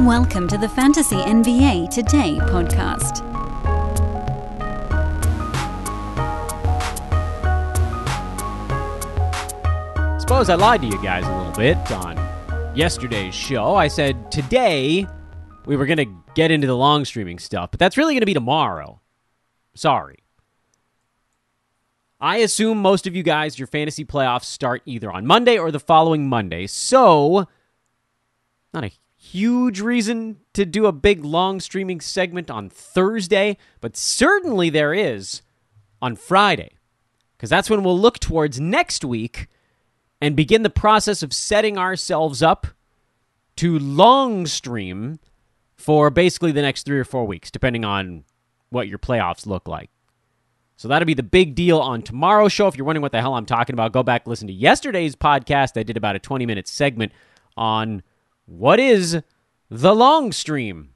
Welcome to the Fantasy NBA Today podcast. Suppose I lied to you guys a little bit on yesterday's show. I said today we were going to get into the long streaming stuff, but that's really going to be tomorrow. Sorry. I assume most of you guys, your fantasy playoffs start either on Monday or the following Monday. So, not a huge reason to do a big long streaming segment on Thursday, but certainly there is on Friday. Because that's when we'll look towards next week and begin the process of setting ourselves up to long stream for basically the next three or four weeks, depending on what your playoffs look like. So that'll be the big deal on tomorrow's show. If you're wondering what the hell I'm talking about, go back listen to yesterday's podcast. I did about a 20 minute segment on what is the long stream.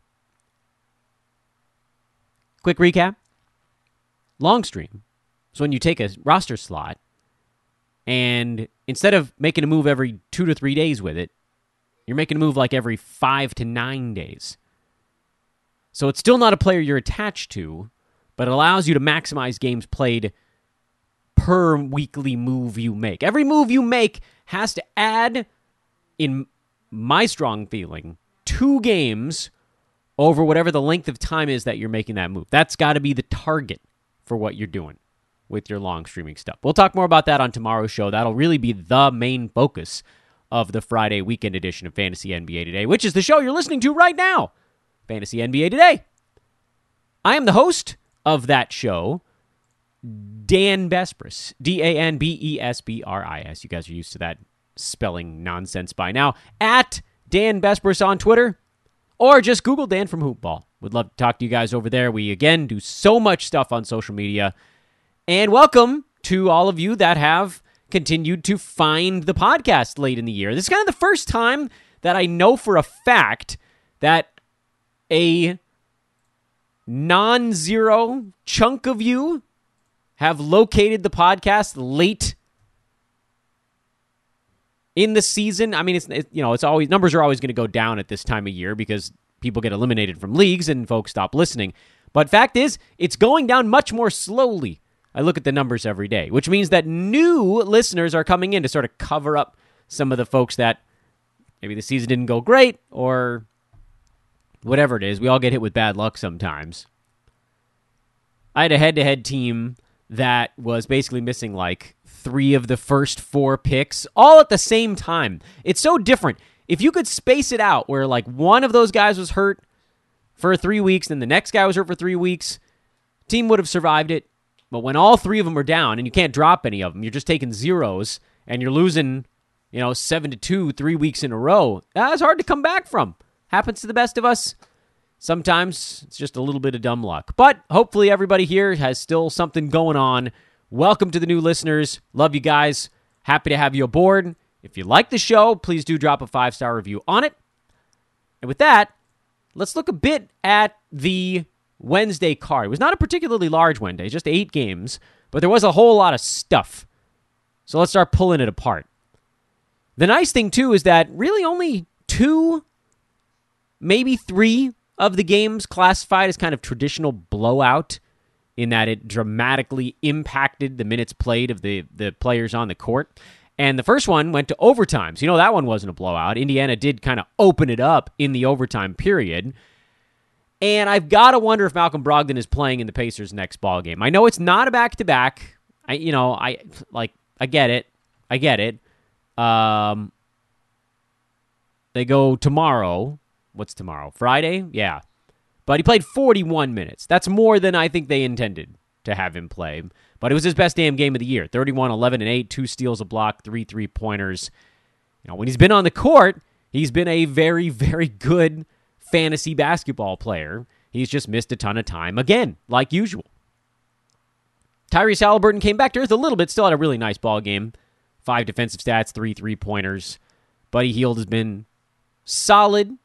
Quick recap long stream is when you take a roster slot and instead of making a move every two to three days with it, you're making a move like every five to nine days. So it's still not a player you're attached to, but it allows you to maximize games played per weekly move you make. Every move you make has to add, in my strong feeling, two games over whatever the length of time is that you're making that move. That's got to be the target for what you're doing with your long streaming stuff. We'll talk more about that on tomorrow's show. That'll really be the main focus of the Friday weekend edition of Fantasy NBA Today, which is the show you're listening to right now, Fantasy NBA Today. I am the host of that show, Dan Besbris. D A N B E S B R I S. You guys are used to that spelling nonsense by now. At Dan Besbris on Twitter, or just Google Dan from Hoopball. Would love to talk to you guys over there. We, again, do so much stuff on social media. And welcome to all of you that have continued to find the podcast late in the year. This is kind of the first time that I know for a fact that a non zero chunk of you have located the podcast late in the season. I mean, it's it, you know, it's always numbers are always going to go down at this time of year because people get eliminated from leagues and folks stop listening. But fact is, it's going down much more slowly. I look at the numbers every day, which means that new listeners are coming in to sort of cover up some of the folks that maybe the season didn't go great or whatever it is. We all get hit with bad luck sometimes. I had a head to head team that was basically missing like three of the first four picks all at the same time. It's so different. If you could space it out where like one of those guys was hurt for three weeks, then the next guy was hurt for three weeks, team would have survived it. But when all three of them are down and you can't drop any of them, you're just taking zeros and you're losing, you know, seven to two, three weeks in a row. That's hard to come back from. Happens to the best of us. Sometimes it's just a little bit of dumb luck. But hopefully everybody here has still something going on. Welcome to the new listeners. Love you guys. Happy to have you aboard. If you like the show, please do drop a five star review on it. And with that, let's look a bit at the Wednesday card. It was not a particularly large Wednesday, just eight games, but there was a whole lot of stuff. So let's start pulling it apart. The nice thing, too, is that really only two, maybe three of the games classified as kind of traditional blowout in that it dramatically impacted the minutes played of the, the players on the court. And the first one went to overtime. So, you know, that one wasn't a blowout. Indiana did kind of open it up in the overtime period. And I've got to wonder if Malcolm Brogdon is playing in the Pacers' next ball game. I know it's not a back to back. I, you know, I like, I get it. I get it. Um, they go tomorrow what's tomorrow? Friday? Yeah. But he played 41 minutes. That's more than I think they intended to have him play. But it was his best damn game of the year 31, 11, and 8, two steals, a block, three three pointers. You know, when he's been on the court, he's been a very, very good fantasy basketball player. He's just missed a ton of time again, like usual. Tyrese Halliburton came back to earth a little bit, still had a really nice ball game. Five defensive stats, three three pointers. Buddy Hield has been solid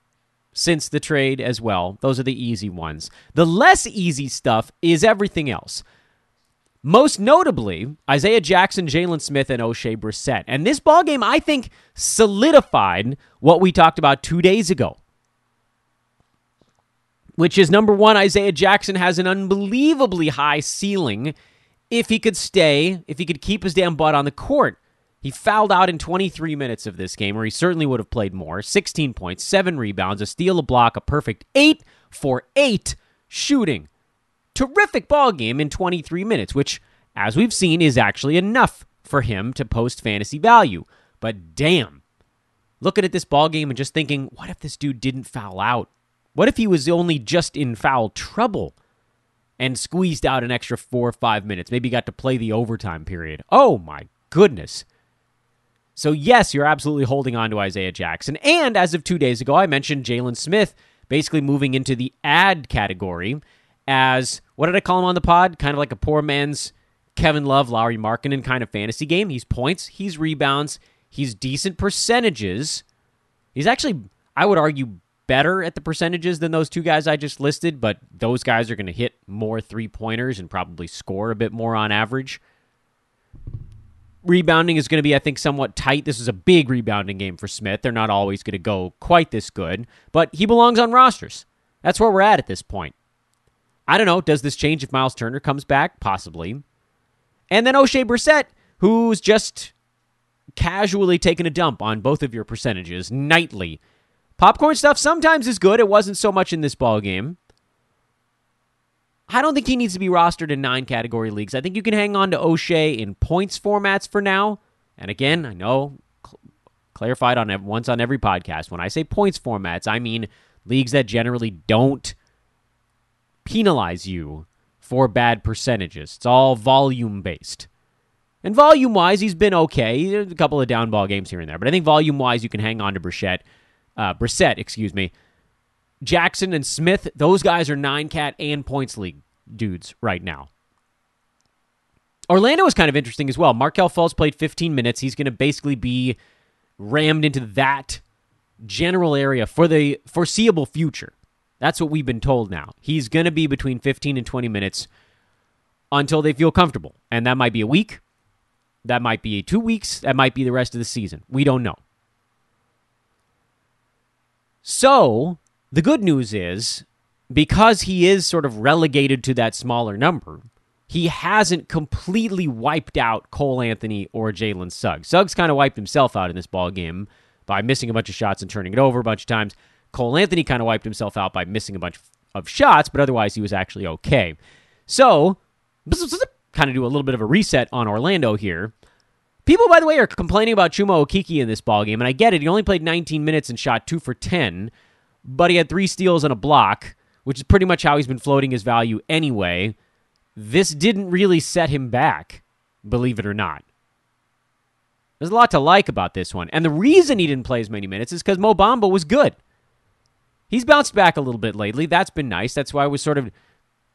since the trade as well. Those are the easy ones. The less easy stuff is everything else. Most notably, Isaiah Jackson, Jalen Smith, and Oshae Brissett. And this ball game, I think, solidified what we talked about two days ago. which is number one, Isaiah Jackson has an unbelievably high ceiling if he could stay, if he could keep his damn butt on the court. He fouled out in 23 minutes of this game, where he certainly would have played more. 16 points, 7 rebounds, a steal, a block, a perfect 8 for 8 shooting. Terrific ball game in 23 minutes, which, as we've seen, is actually enough for him to post fantasy value. But damn, looking at this ball game and just thinking, what if this dude didn't foul out? What if he was only just in foul trouble and squeezed out an extra four or five minutes? Maybe got to play the overtime period. Oh my goodness. So, yes, you're absolutely holding on to Isaiah Jackson. And as of two days ago, I mentioned Jalen Smith basically moving into the add category as what did I call him on the pod? Kind of like a poor man's Kevin Love, Lauri Markkanen kind of fantasy game. He's points, he's rebounds, he's decent percentages. He's actually, I would argue, better at the percentages than those two guys I just listed, but those guys are going to hit more three pointers and probably score a bit more on average. Rebounding is going to be, I think, somewhat tight. This is a big rebounding game for Smith. They're not always going to go quite this good, but he belongs on rosters. That's where we're at at this point. I don't know. Does this change if Miles Turner comes back? Possibly. And then Oshae Brissett, who's just casually taking a dump on both of your percentages nightly Popcorn stuff sometimes is good. It wasn't so much in this ball game. I don't think he needs to be rostered in nine category leagues. I think you can hang on to Oshae in points formats for now. And again, I know cl- clarified on once on every podcast. When I say points formats, I mean leagues that generally don't penalize you for bad percentages. It's all volume based. And volume wise, he's been okay. A couple of down ball games here and there, but I think volume wise, you can hang on to uh, Brissett, excuse me. Jackson and Smith, those guys are nine cat and points league dudes right now. Orlando is kind of interesting as well. Markelle Fultz played 15 minutes. He's going to basically be rammed into that general area for the foreseeable future. That's what we've been told now. He's going to be between 15 and 20 minutes until they feel comfortable. And that might be a week. That might be two weeks. That might be the rest of the season. We don't know. So, the good news is because he is sort of relegated to that smaller number, he hasn't completely wiped out Cole Anthony or Jalen Suggs. Suggs kind of wiped himself out in this ball game by missing a bunch of shots and turning it over a bunch of times. Cole Anthony kind of wiped himself out by missing a bunch of shots, but otherwise he was actually okay. So, kind of do a little bit of a reset on Orlando here. People, by the way, are complaining about Chuma Okeke in this ball game, and I get it. He only played 19 minutes and shot two for 10, but he had three steals and a block, which is pretty much how he's been floating his value anyway. This didn't really set him back, believe it or not. There's a lot to like about this one. And the reason he didn't play as many minutes is because Mo Bamba was good. He's bounced back a little bit lately. That's been nice. That's why it was sort of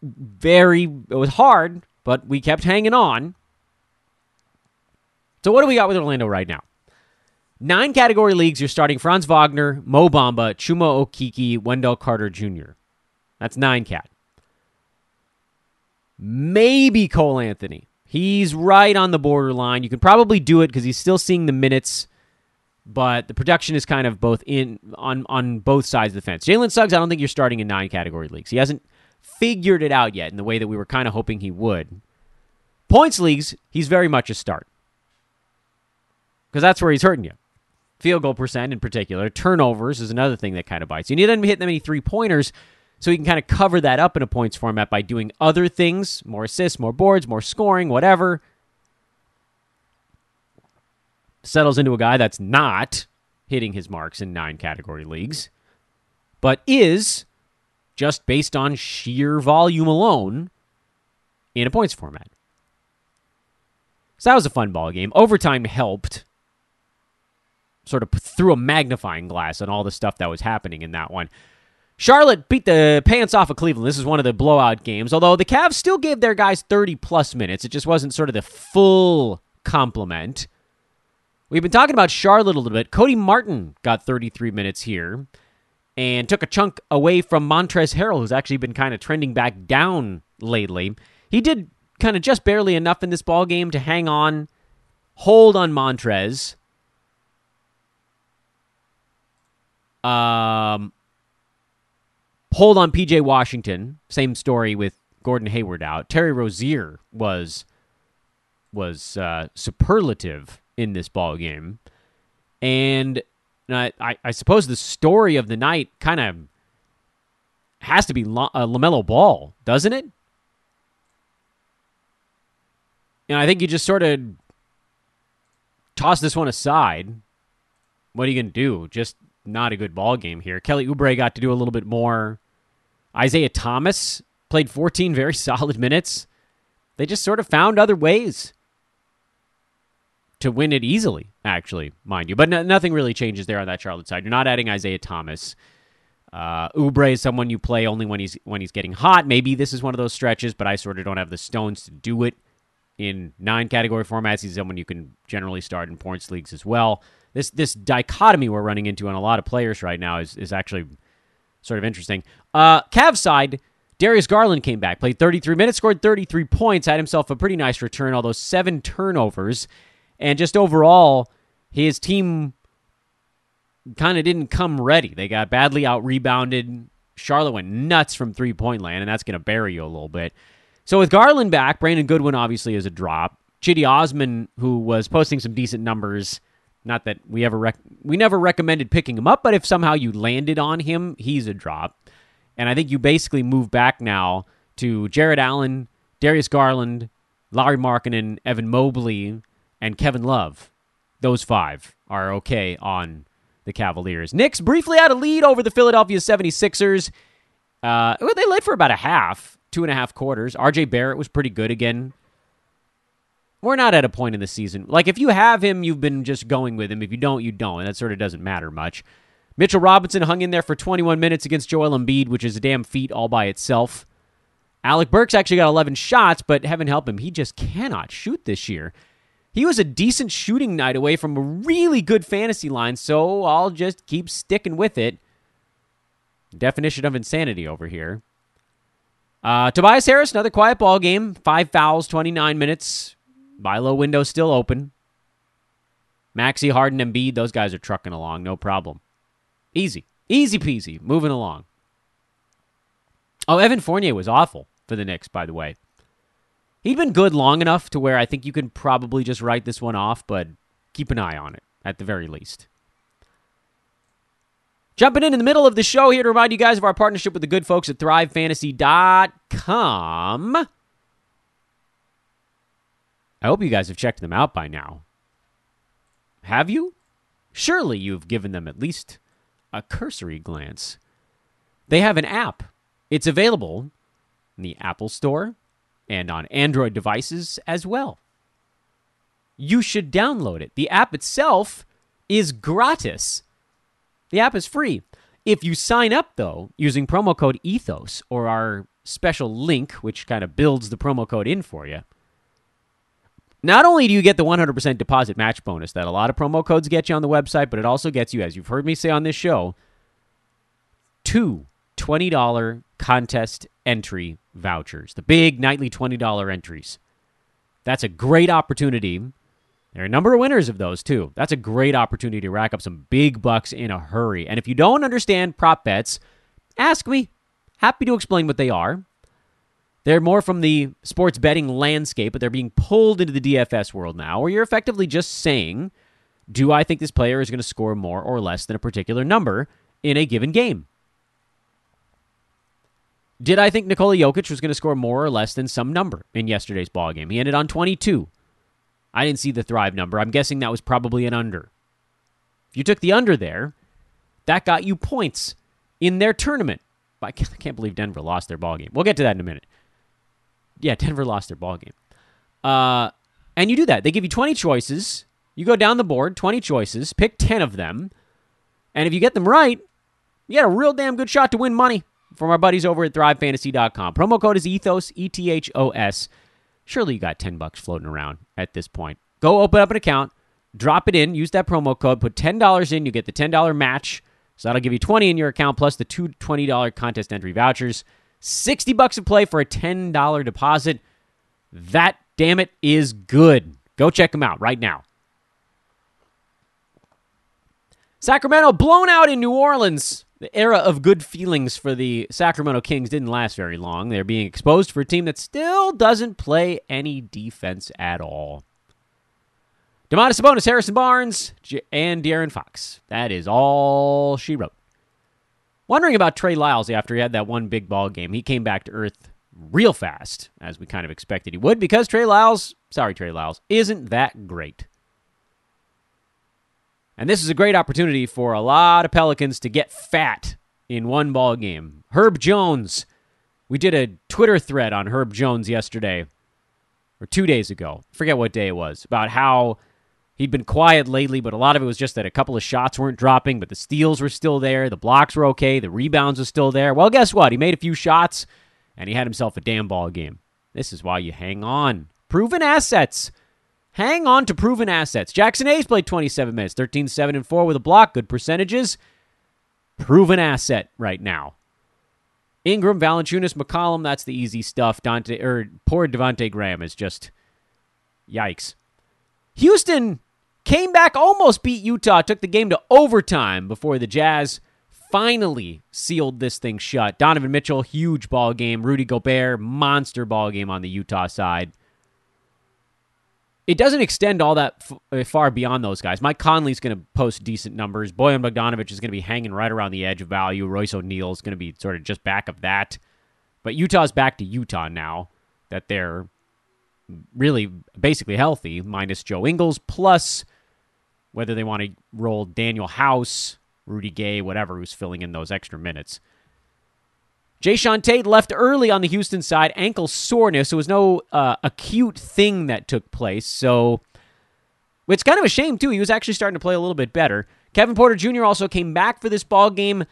very, it was hard, but we kept hanging on. So what do we got with Orlando right now? Nine category leagues. You're starting Franz Wagner, Mo Bamba, Chuma Okeke, Wendell Carter Jr. That's nine cat. Maybe Cole Anthony. He's right on the borderline. You can probably do it because he's still seeing the minutes, but the production is kind of both in on on both sides of the fence. Jalen Suggs, I don't think you're starting in nine category leagues. He hasn't figured it out yet in the way that we were kind of hoping he would. Points leagues, he's very much a start because that's where he's hurting you. Field goal percent in particular. Turnovers is another thing that kind of bites. You need them to hit that many three pointers so you can kind of cover that up in a points format by doing other things more assists, more boards, more scoring, whatever. Settles into a guy that's not hitting his marks in nine category leagues, but is just based on sheer volume alone in a points format. So that was a fun ball game. Overtime helped sort of threw a magnifying glass on all the stuff that was happening in that one. Charlotte beat the pants off of Cleveland. This is one of the blowout games, although the Cavs still gave their guys 30 plus minutes. It just wasn't sort of the full complement. We've been talking about Charlotte a little bit. Cody Martin got 33 minutes here and took a chunk away from Montrezl Harrell, who's actually been kind of trending back down lately. He did kind of just barely enough in this ball game to hang on, hold on Montrez, Um, hold on PJ Washington. Same story with Gordon Hayward out. Terry Rozier was was uh, superlative in this ball game, and I, I suppose the story of the night kind of has to be uh, Lamelo Ball, doesn't it? And I think you just sort of toss this one aside. What are you going to do? Just not a good ball game here. Kelly Oubre got to do a little bit more. Isaiah Thomas played 14 very solid minutes. They just sort of found other ways to win it easily, actually, mind you. But no, nothing really changes there on that Charlotte side. You're not adding Isaiah Thomas. Uh, Oubre is someone you play only when he's when he's getting hot. Maybe this is one of those stretches, but I sort of don't have the stones to do it in nine category formats. He's someone you can generally start in points leagues as well. This this dichotomy we're running into on a lot of players right now is is actually sort of interesting. Uh, Cavs side, Darius Garland came back, played 33 minutes, scored 33 points, had himself a pretty nice return, although seven turnovers, and just overall, his team kind of didn't come ready. They got badly out rebounded. Charlotte went nuts from three point land, and that's going to bury you a little bit. So with Garland back, Brandon Goodwin obviously is a drop. Cedi Osman, who was posting some decent numbers, not that we ever rec- we never recommended picking him up, but if somehow you landed on him, he's a drop. And I think you basically move back now to Jarrett Allen, Darius Garland, Lauri Markkanen, Evan Mobley, and Kevin Love. Those five are okay on the Cavaliers. Knicks briefly had a lead over the Philadelphia 76ers. Uh, they led for about a half, two and a half quarters. RJ Barrett was pretty good again. We're not at a point in the season. Like, if you have him, you've been just going with him. If you don't, you don't. And that sort of doesn't matter much. Mitchell Robinson hung in there for 21 minutes against Joel Embiid, which is a damn feat all by itself. Alec Burks actually got 11 shots, but heaven help him, he just cannot shoot this year. He was a decent shooting night away from a really good fantasy line, so I'll just keep sticking with it. Definition of insanity over here. Uh, Tobias Harris, another quiet ball game. Five fouls, 29 minutes. Buy low window still open. Maxey, Harden, and Embiid, those guys are trucking along, no problem. Easy. Easy peasy. Moving along. Oh, Evan Fournier was awful for the Knicks, by the way. He'd been good long enough to where I think you can probably just write this one off, but keep an eye on it at the very least. Jumping in in the middle of the show here to remind you guys of our partnership with the good folks at ThriveFantasy.com. I hope you guys have checked them out by now. Have you? Surely you've given them at least a cursory glance. They have an app. It's available in the Apple Store and on Android devices as well. You should download it. The app itself is gratis. The app is free. If you sign up, though, using promo code ETHOS or our special link, which kind of builds the promo code in for you, not only do you get the 100% deposit match bonus that a lot of promo codes get you on the website, but it also gets you, as you've heard me say on this show, two $20 contest entry vouchers, the big nightly $20 entries. That's a great opportunity. There are a number of winners of those, too. That's a great opportunity to rack up some big bucks in a hurry. And if you don't understand prop bets, ask me. Happy to explain what they are. They're more from the sports betting landscape, but they're being pulled into the DFS world now, where you're effectively just saying, do I think this player is going to score more or less than a particular number in a given game? Did I think Nikola Jokic was going to score more or less than some number in yesterday's ball game? He ended on 22. I didn't see the Thrive number. I'm guessing that was probably an under. If you took the under there, that got you points in their tournament. I can't believe Denver lost their ball game. We'll get to that in a minute yeah, Denver lost their ball game. Uh, and you do that. They give you 20 choices. You go down the board, 20 choices, pick 10 of them. And if you get them right, you got a real damn good shot to win money from our buddies over at thrivefantasy.com. Promo code is ethos, E T H O S. Surely you got 10 bucks floating around at this point. Go open up an account, drop it in, use that promo code, put $10 in, you get the $10 match. So that'll give you 20 in your account plus the two $20 contest entry vouchers. 60 bucks a play for a $10 deposit. That, damn it, is good. Go check them out right now. Sacramento blown out in New Orleans. The era of good feelings for the Sacramento Kings didn't last very long. They're being exposed for a team that still doesn't play any defense at all. Domantas Sabonis, Harrison Barnes, and De'Aaron Fox. That is all she wrote. Wondering about Trey Lyles after he had that one big ball game. He came back to earth real fast, as we kind of expected he would, because Trey Lyles, sorry, Trey Lyles, isn't that great. And this is a great opportunity for a lot of Pelicans to get fat in one ball game. Herb Jones. We did a Twitter thread on Herb Jones yesterday or 2 days ago. forget what day it was. About how he'd been quiet lately, but a lot of it was just that a couple of shots weren't dropping, but the steals were still there, the blocks were okay, the rebounds were still there. Well, guess what? He made a few shots and he had himself a damn ball game. This is why you hang on. Proven assets. Hang on to proven assets. Jaxson Hayes played 27 minutes, 13 7 and 4 with a block, good percentages. Proven asset right now. Ingram, Valanciunas, McCollum, that's the easy stuff. Dante or poor Devonte Graham is just yikes. Houston came back, almost beat Utah, took the game to overtime before the Jazz finally sealed this thing shut. Donovan Mitchell, huge ball game. Rudy Gobert, monster ball game on the Utah side it doesn't extend all that f- uh, far beyond those guys. Mike Conley's going to post decent numbers. Bojan Bogdanovic is going to be hanging right around the edge of value. Royce O'Neale is going to be sort of just back of that. But Utah's back to Utah now that they're really basically healthy, minus Joe Ingles, plus whether they want to roll Danuel House, Rudy Gay, whatever, who's filling in those extra minutes. Jae'Sean Tate left early on the Houston side, ankle soreness. It was no uh, acute thing that took place. So it's kind of a shame, too. He was actually starting to play a little bit better. Kevin Porter Jr. also came back for this ball game.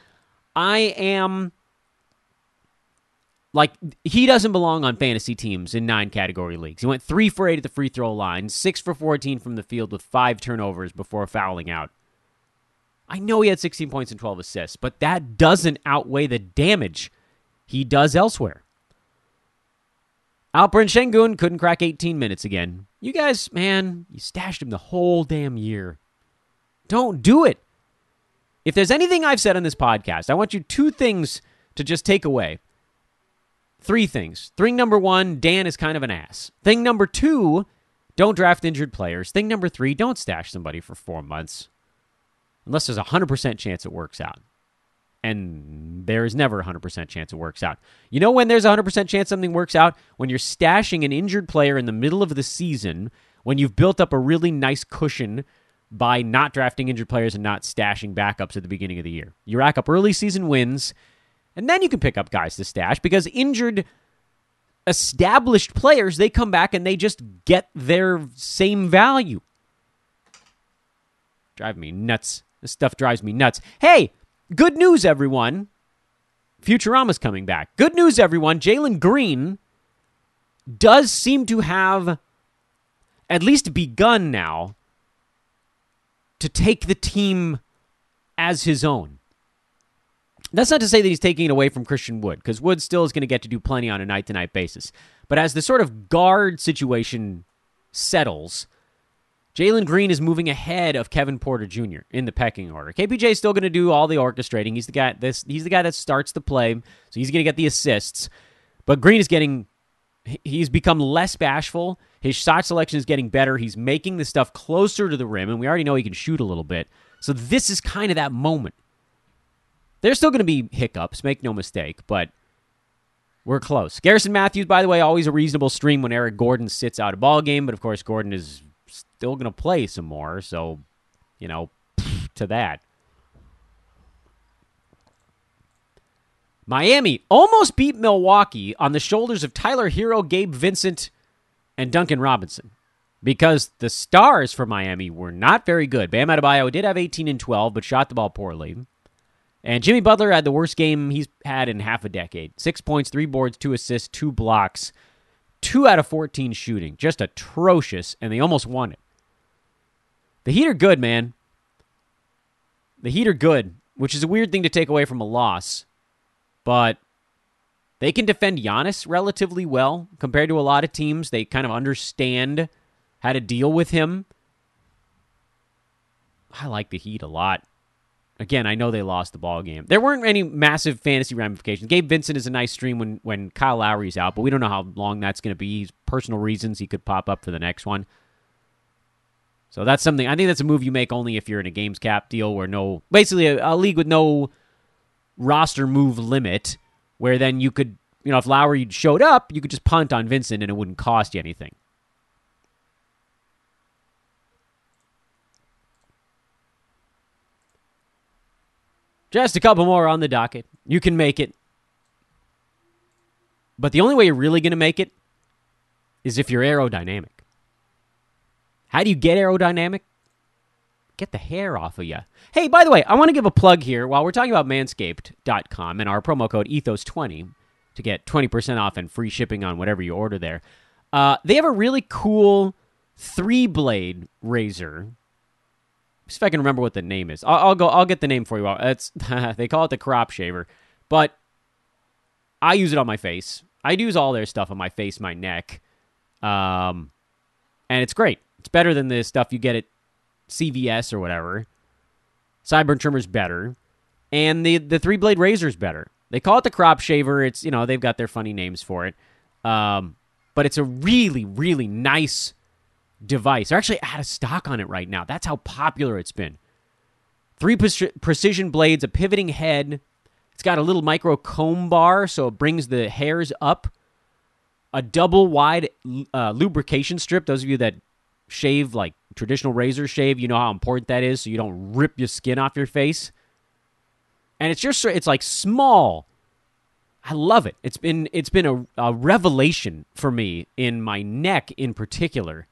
I am like he doesn't belong on fantasy teams in nine category leagues. He went three for eight at the free throw line, six for fourteen from the field with five turnovers before fouling out. I know he had 16 points and 12 assists, but that doesn't outweigh the damage he does elsewhere. Alperen Sengun couldn't crack 18 minutes again. You guys, man, you stashed him the whole damn year. Don't do it. If there's anything I've said on this podcast, I want you two things to just take away. Three things. Thing number one, Dan is kind of an ass. Thing number two, don't draft injured players. Thing number three, don't stash somebody for four months. Unless there's a 100% chance it works out and there is never a 100% chance it works out. You know when there's a 100% chance something works out? When you're stashing an injured player in the middle of the season, when you've built up a really nice cushion by not drafting injured players and not stashing backups at the beginning of the year. You rack up early season wins, and then you can pick up guys to stash because injured established players, they come back and they just get their same value. Drive me nuts. This stuff drives me nuts. Hey, Good news, everyone. Futurama's coming back. Good news, everyone. Jalen Green does seem to have at least begun now to take the team as his own. That's not to say that he's taking it away from Christian Wood, because Wood still is going to get to do plenty on a night to night basis. But as the sort of guard situation settles, Jalen Green is moving ahead of Kevin Porter Jr. in the pecking order. KPJ is still going to do all the orchestrating. He's the guy. This he's the guy that starts the play, so he's going to get the assists. But Green is getting. He's become less bashful. His shot selection is getting better. He's making the stuff closer to the rim, and we already know he can shoot a little bit. So this is kind of that moment. There's still going to be hiccups, make no mistake, but we're close. Garrison Matthews, by the way, always a reasonable stream when Eric Gordon sits out a ball game, but of course Gordon is still going to play some more. So, you know, to that. Miami almost beat Milwaukee on the shoulders of Tyler Herro, Gabe Vincent, and Duncan Robinson because the stars for Miami were not very good. Bam Adebayo did have 18 and 12, but shot the ball poorly. And Jimmy Butler had the worst game he's had in half a decade. Six points, three boards, two assists, two blocks, two out of 14 shooting. Just atrocious, and they almost won it. The Heat are good, man. The Heat are good, which is a weird thing to take away from a loss, but they can defend Giannis relatively well compared to a lot of teams. They kind of understand how to deal with him. I like the Heat a lot. Again, I know they lost the ball game. There weren't any massive fantasy ramifications. Gabe Vincent is a nice stream when when Kyle Lowry's out, but we don't know how long that's going to be. He's personal reasons he could pop up for the next one. So that's something. I think that's a move you make only if you're in a games cap deal where no, basically a, a league with no roster move limit, where then you could, you know, if Lowry showed up, you could just punt on Vincent and it wouldn't cost you anything. Just a couple more on the docket. You can make it. But the only way you're really going to make it is if you're aerodynamic. How do you get aerodynamic? Get the hair off of you. Hey, by the way, I want to give a plug here while we're talking about manscaped.com and our promo code ethos20 to get 20% off and free shipping on whatever you order there. Uh, they have a really cool three blade razor. See if I can remember what the name is. I'll, I'll go. I'll get the name for you. It's they call it the crop shaver, but I use it on my face. I use all their stuff on my face, my neck, um, and it's great. It's better than the stuff you get at CVS or whatever. Sideburn trimmer's better, and the the three blade razor's better. They call it the crop shaver. It's you know they've got their funny names for it, um, but it's a really really nice device. They're actually out of stock on it right now. That's how popular it's been. Three pre- precision blades, a pivoting head. It's got a little micro comb bar, so it brings the hairs up. A double wide uh, lubrication strip. Those of you that shave like traditional razor shave, you know how important that is, so you don't rip your skin off your face. And it's just it's like small. I love it. It's been it's been a, a revelation for me in my neck in particular.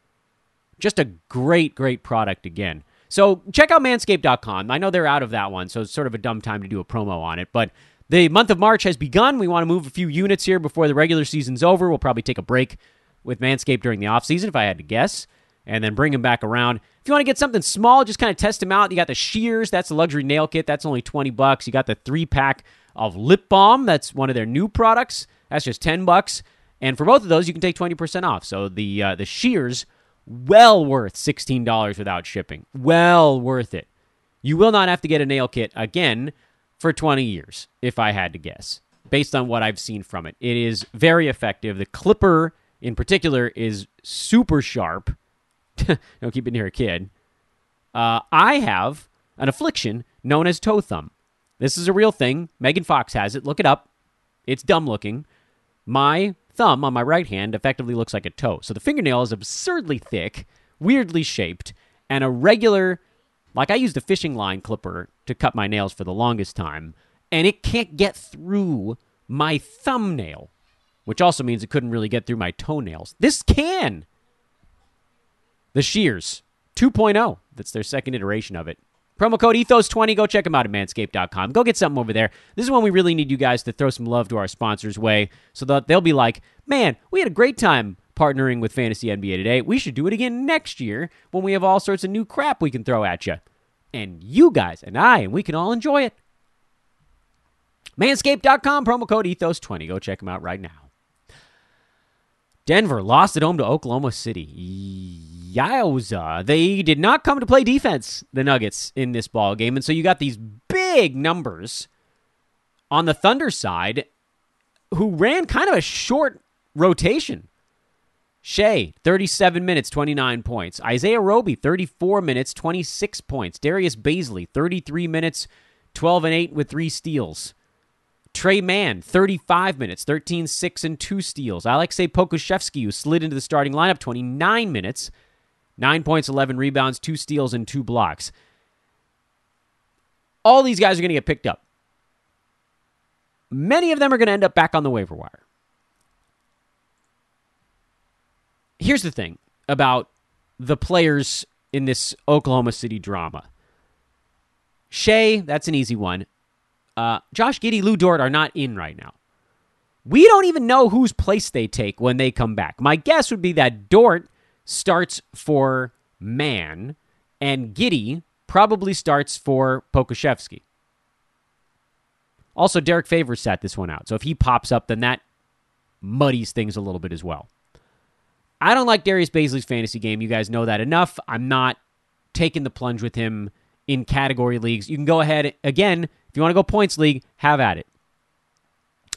Just a great, great product again. So check out manscaped.com. I know they're out of that one, so it's sort of a dumb time to do a promo on it. But the month of March has begun. We want to move a few units here before the regular season's over. We'll probably take a break with Manscaped during the off season, if I had to guess and then bring them back around. If you want to get something small, just kind of test them out. You got the shears, that's a luxury nail kit, that's only 20 bucks. You got the 3 pack of lip balm, that's one of their new products. That's just 10 bucks. And for both of those, you can take 20% off. So the uh, the shears well worth $16 without shipping. Well worth it. You will not have to get a nail kit again for 20 years if I had to guess. Based on what I've seen from it. It is very effective. The clipper in particular is super sharp don't keep it near a kid. Uh, I have an affliction known as toe thumb. This is a real thing. Megan Fox has it. Look it up. It's dumb looking. My thumb on my right hand effectively looks like a toe. So the fingernail is absurdly thick, weirdly shaped, and a regular, like I used a fishing line clipper to cut my nails for the longest time, and it can't get through my thumbnail, which also means it couldn't really get through my toenails. This can. The Shears 2.0. That's their second iteration of it. Promo code Ethos20. Go check them out at manscaped.com. Go get something over there. This is when we really need you guys to throw some love to our sponsors' way so that they'll be like, man, we had a great time partnering with Fantasy NBA today. We should do it again next year when we have all sorts of new crap we can throw at you. And you guys and I, and we can all enjoy it. Manscaped.com, promo code Ethos20. Go check them out right now. Denver lost at home to Oklahoma City. Yowza. They did not come to play defense, the Nuggets, in this ball game. And so you got these big numbers on the Thunder side who ran kind of a short rotation. Shai, 37 minutes, 29 points. Isaiah Roby, 34 minutes, 26 points. Darius Bazley, 33 minutes, 12 and 8 with three steals. Tre Mann, 35 minutes, 13, 6, and 2 steals. Aleksej Pokusevski, who slid into the starting lineup, 29 minutes, Nine points, 11 rebounds, two steals, and two blocks. All these guys are going to get picked up. Many of them are going to end up back on the waiver wire. Here's the thing about the players in this Oklahoma City drama. Shai, that's an easy one. Uh, Josh Giddey, Lou Dort are not in right now. We don't even know whose place they take when they come back. My guess would be that Dort starts for Mann, and Giddey probably starts for Pokusevski. Also, Derrick Favors sat this one out. So if he pops up, then that muddies things a little bit as well. I don't like Darius Bazley's fantasy game. You guys know that enough. I'm not taking the plunge with him in category leagues. You can go ahead again if you want to go points league, have at it.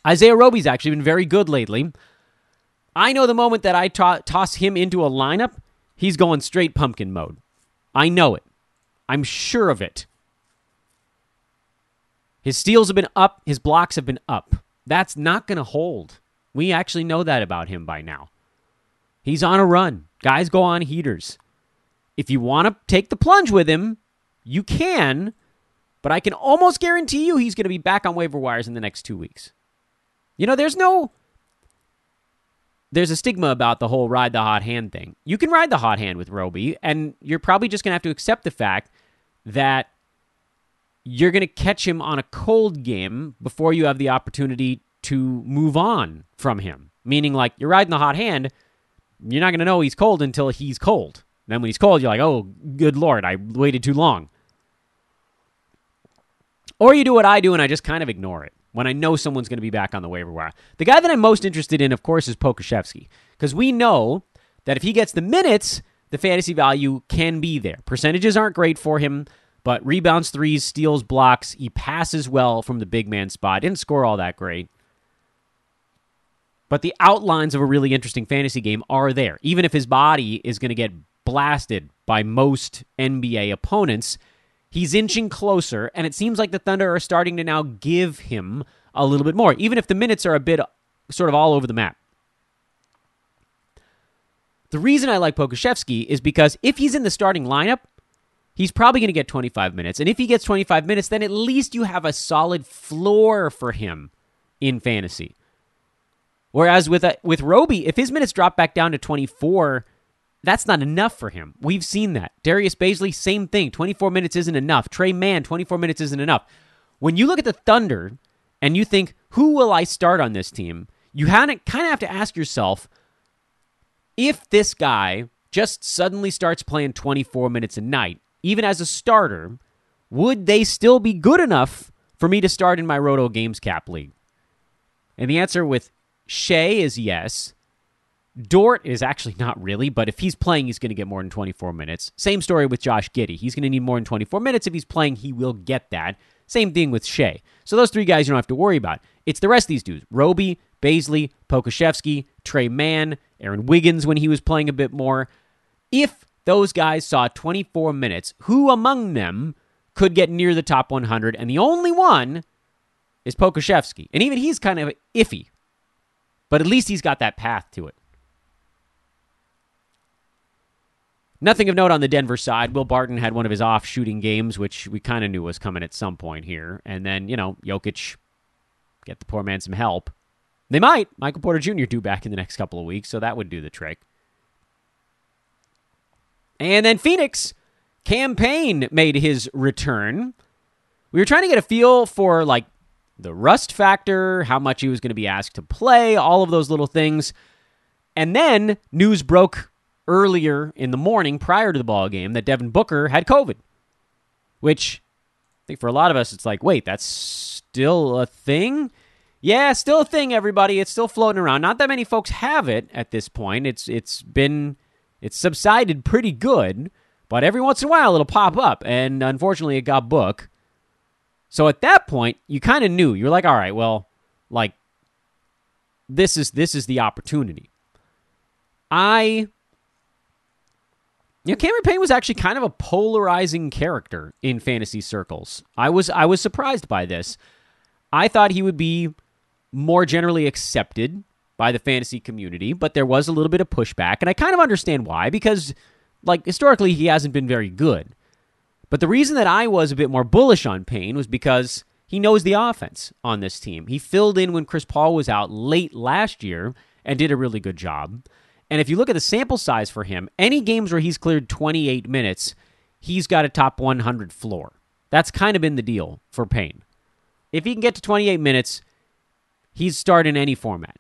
Isaiah Roby's actually been very good lately. I know the moment that I to- toss him into a lineup, he's going straight pumpkin mode. I know it. I'm sure of it. His steals have been up, his blocks have been up. That's not going to hold. We actually know that about him by now. He's on a run. Guys go on heaters. If you want to take the plunge with him, you can, but I can almost guarantee you he's going to be back on waiver wires in the next two weeks. You know, there's no. There's a stigma about the whole ride the hot hand thing. You can ride the hot hand with Roby, and you're probably just going to have to accept the fact that you're going to catch him on a cold game before you have the opportunity to move on from him. Meaning, like, you're riding the hot hand, you're not going to know he's cold until he's cold. Then when he's cold, you're like, oh, good lord, I waited too long. Or you do what I do and I just kind of ignore it when I know someone's going to be back on the waiver wire. The guy that I'm most interested in, of course, is Pokusevski because we know that if he gets the minutes, the fantasy value can be there. Percentages aren't great for him, but rebounds, threes, steals, blocks. He passes well from the big man spot. Didn't score all that great. But the outlines of a really interesting fantasy game are there. Even if his body is going to get blasted by most NBA opponents, he's inching closer, and it seems like the Thunder are starting to now give him a little bit more, even if the minutes are a bit sort of all over the map. The reason I like Pokusevski is because if he's in the starting lineup, he's probably going to get 25 minutes. And if he gets 25 minutes, then at least you have a solid floor for him in fantasy. Whereas with a, with Roby, if his minutes drop back down to 24, that's not enough for him. We've seen that. Darius Bazley, same thing. 24 minutes isn't enough. Tre Mann, 24 minutes isn't enough. When you look at the Thunder and you think, who will I start on this team? You kind of have to ask yourself, if this guy just suddenly starts playing 24 minutes a night, even as a starter, would they still be good enough for me to start in my Roto Games Cap League? And the answer with Shai is yes. Dort is actually not really, but if he's playing, he's going to get more than 24 minutes. Same story with Josh Giddey. He's going to need more than 24 minutes. If he's playing, he will get that. Same thing with Shai. So those three guys you don't have to worry about. It's the rest of these dudes. Roby, Bazley, Pokusevski, Tre Mann, Aaron Wiggins when he was playing a bit more. If those guys saw 24 minutes, who among them could get near the top 100? And the only one is Pokusevski. And even he's kind of iffy. But at least he's got that path to it. Nothing of note on the Denver side. Will Barton had one of his off shooting games, which we kind of knew was coming at some point here. And then, you know, Jokic get the poor man some help. They might. Michael Porter Jr. do back in the next couple of weeks, so that would do the trick. And then Phoenix, Cam Payne made his return. We were trying to get a feel for like the rust factor, how much he was going to be asked to play, all of those little things. And then news broke earlier in the morning prior to the ball game that Devin Booker had COVID, which I think for a lot of us it's like, wait, that's still a thing. Yeah, still a thing, everybody. It's still floating around. Not that many folks have it at this point. It's it's been it's subsided pretty good, but every once in a while it'll pop up, and unfortunately it got Book. So at that point, you kind of knew. You're like, all right, well, like this is this is the opportunity. I know, Cameron Payne was actually kind of a polarizing character in fantasy circles. I was I was surprised by this. I thought he would be more generally accepted by the fantasy community, but there was a little bit of pushback, and I kind of understand why because like historically he hasn't been very good. But the reason that I was a bit more bullish on Payne was because he knows the offense on this team. He filled in when Chris Paul was out late last year and did a really good job. And if you look at the sample size for him, any games where he's cleared 28 minutes, he's got a top 100 floor. That's kind of been the deal for Payne. If he can get to 28 minutes, he's starting any format.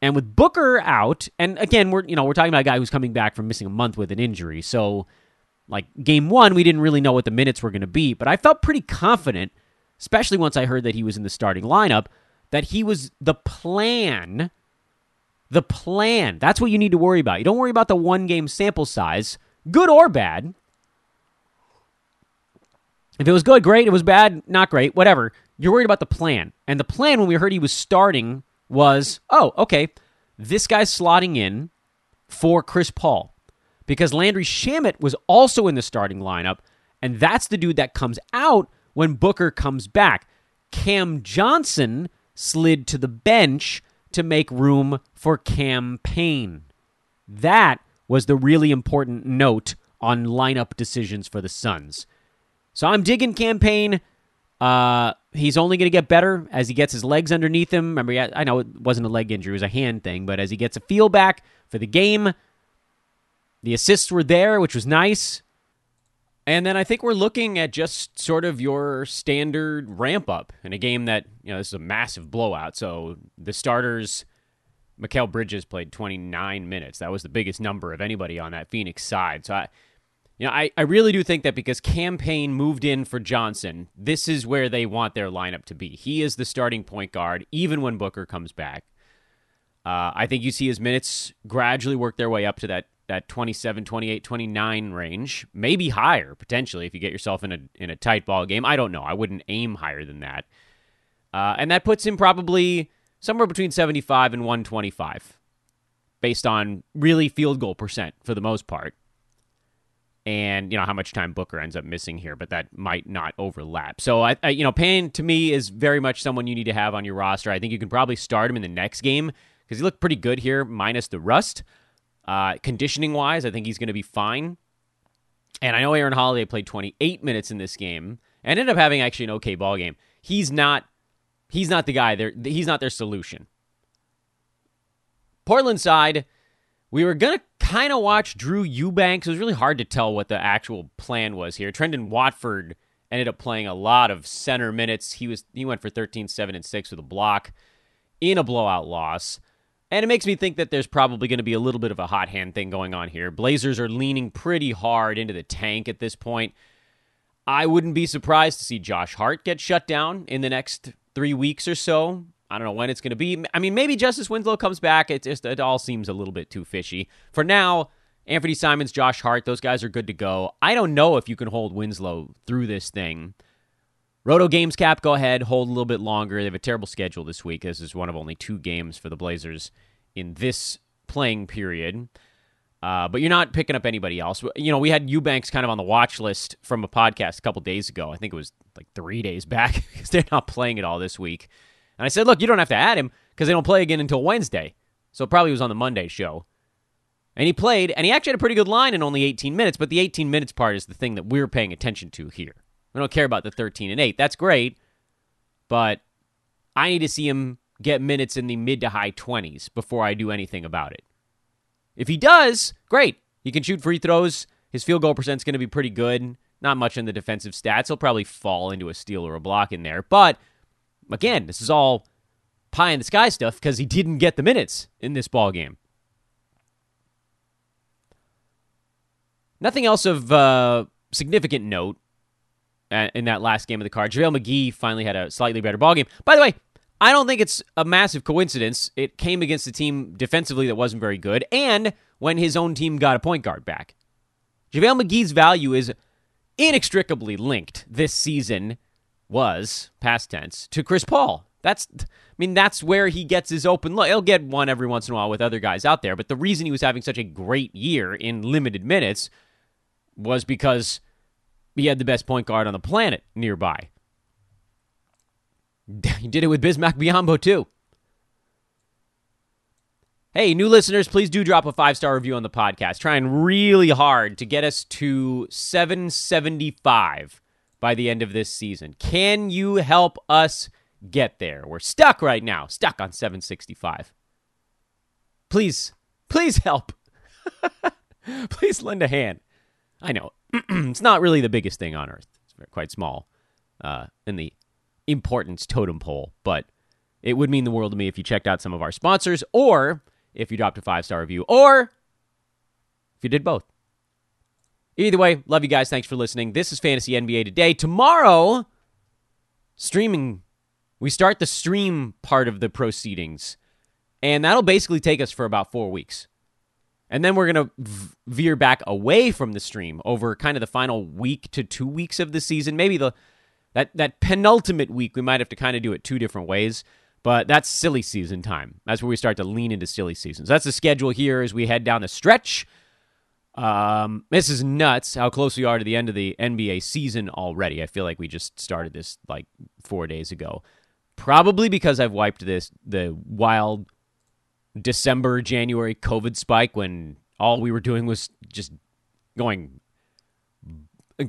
And with Booker out, and again, we're you know we're talking about a guy who's coming back from missing a month with an injury. So, like game one, we didn't really know what the minutes were going to be, but I felt pretty confident, especially once I heard that he was in the starting lineup, that he was the plan the plan. That's what you need to worry about. You don't worry about the one game sample size, good or bad. If it was good, great. It was bad, not great. Whatever. You're worried about the plan. And the plan when we heard he was starting was, oh, okay, this guy's slotting in for Chris Paul because Landry Shamet was also in the starting lineup, and that's the dude that comes out when Booker comes back. Cam Johnson slid to the bench to make room for Cam Payne. That was the really important note on lineup decisions for the Suns. So I'm digging Cam Payne. Uh, he's only going to get better as he gets his legs underneath him. Remember, I know it wasn't a leg injury, it was a hand thing, but as he gets a feel back for the game, the assists were there, which was nice. And then I think we're looking at just sort of your standard ramp up in a game that, you know, this is a massive blowout. So the starters, Mikal Bridges played 29 minutes. That was the biggest number of anybody on that Phoenix side. So I, you know, I, I really do think that because Cam Payne moved in for Johnson, this is where they want their lineup to be. He is the starting point guard, even when Booker comes back. Uh, I think you see his minutes gradually work their way up to that that 27, 28, 29 range, maybe higher potentially if you get yourself in a in a tight ball game. I don't know. I wouldn't aim higher than that. Uh, and that puts him probably somewhere between 75 and 125 based on really field goal percent for the most part. And you know how much time Booker ends up missing here, but that might not overlap. So I, I you know, Payne to me is very much someone you need to have on your roster. I think you can probably start him in the next game because he looked pretty good here, minus the rust. Uh, conditioning wise, I think he's going to be fine. And I know Aaron Holiday played 28 minutes in this game and ended up having actually an okay ball game. He's not he's not the guy there he's not their solution. Portland side, we were to kind of watch Drew Eubanks. It was really hard to tell what the actual plan was here. Trendon Watford ended up playing a lot of center minutes. He was he went for 13 7 and 6 with a block in a blowout loss. And it makes me think that there's probably going to be a little bit of a hot hand thing going on here. Blazers are leaning pretty hard into the tank at this point. I wouldn't be surprised to see Josh Hart get shut down in the next three weeks or so. I don't know when it's going to be. I mean, maybe Justice Winslow comes back. It just it all seems a little bit too fishy. For now, Anthony Simons, Josh Hart, those guys are good to go. I don't know if you can hold Winslow through this thing. Roto Games Cap, go ahead, hold a little bit longer. They have a terrible schedule this week. This is one of only two games for the Blazers in this playing period. Uh, but you're not picking up anybody else. You know, we had Eubanks kind of on the watch list from a podcast a couple days ago. I think it was like three days back because they're not playing at all this week. And I said, look, you don't have to add him because they don't play again until Wednesday. So it probably was on the Monday show. And he played, and he actually had a pretty good line in only 18 minutes, but the 18 minutes part is the thing that we're paying attention to here. We don't care about the 13 and 8. That's great, but I need to see him get minutes in the mid to high 20s before I do anything about it. If he does, great. He can shoot free throws. His field goal percent's going to be pretty good. Not much in the defensive stats. He'll probably fall into a steal or a block in there. But again, this is all pie in the sky stuff because he didn't get the minutes in this ball game. Nothing else of uh, significant note Uh, in that last game of the card. JaVale McGee finally had a slightly better ball game. By the way, I don't think it's a massive coincidence. It came against a team defensively that wasn't very good, and when his own team got a point guard back. JaVale McGee's value is inextricably linked this season, was, past tense, to Chris Paul. That's, I mean, that's where he gets his open look. He'll get one every once in a while with other guys out there, but the reason he was having such a great year in limited minutes was because he had the best point guard on the planet nearby. He did it with Bismack Biyombo, too. Hey, new listeners, please do drop a five star review on the podcast. Trying really hard to get us to 775 by the end of this season. Can you help us get there? We're stuck right now, stuck on 765. Please, please help. please lend a hand. I know it's not really the biggest thing on earth, it's quite small uh, in the importance totem pole, but it would mean the world to me if you checked out some of our sponsors or if you dropped a five star review or if you did both. Either way, love you guys. Thanks for listening. This is Fantasy NBA Today. Tomorrow, streaming, we start the stream part of the proceedings, and that'll basically take us for about four weeks. And then we're going to veer back away from the stream over kind of the final week to two weeks of the season. Maybe the that that penultimate week we might have to kind of do it two different ways. But that's silly season time. That's where we start to lean into silly seasons. That's the schedule here as we head down the stretch. Um, this is nuts how close we are to the end of the NBA season already. I feel like we just started this like four days ago. Probably because I've wiped this the wild December, January COVID spike when all we were doing was just going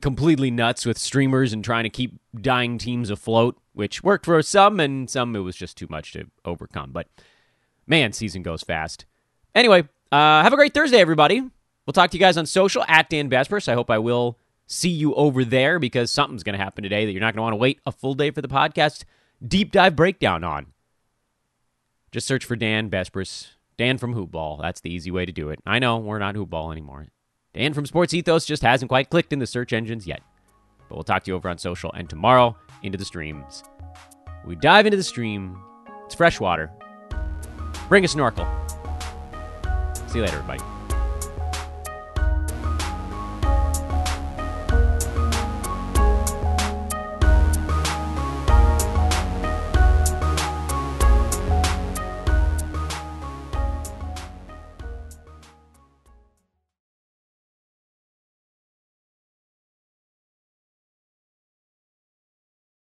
completely nuts with streamers and trying to keep dying teams afloat, which worked for some and some it was just too much to overcome. But man, season goes fast. Anyway, uh, have a great Thursday, everybody. We'll talk to you guys on social at Dan Besbris. I hope I will see you over there because something's going to happen today that you're not going to want to wait a full day for the podcast deep dive breakdown on. Just search for Dan Besbris, Dan from Hoopball. That's the easy way to do it. I know we're not Hoopball anymore. Dan from Sports Ethos just hasn't quite clicked in the search engines yet. But we'll talk to you over on social and tomorrow into the streams. We dive into the stream. It's freshwater. Bring a snorkel. See you later, everybody.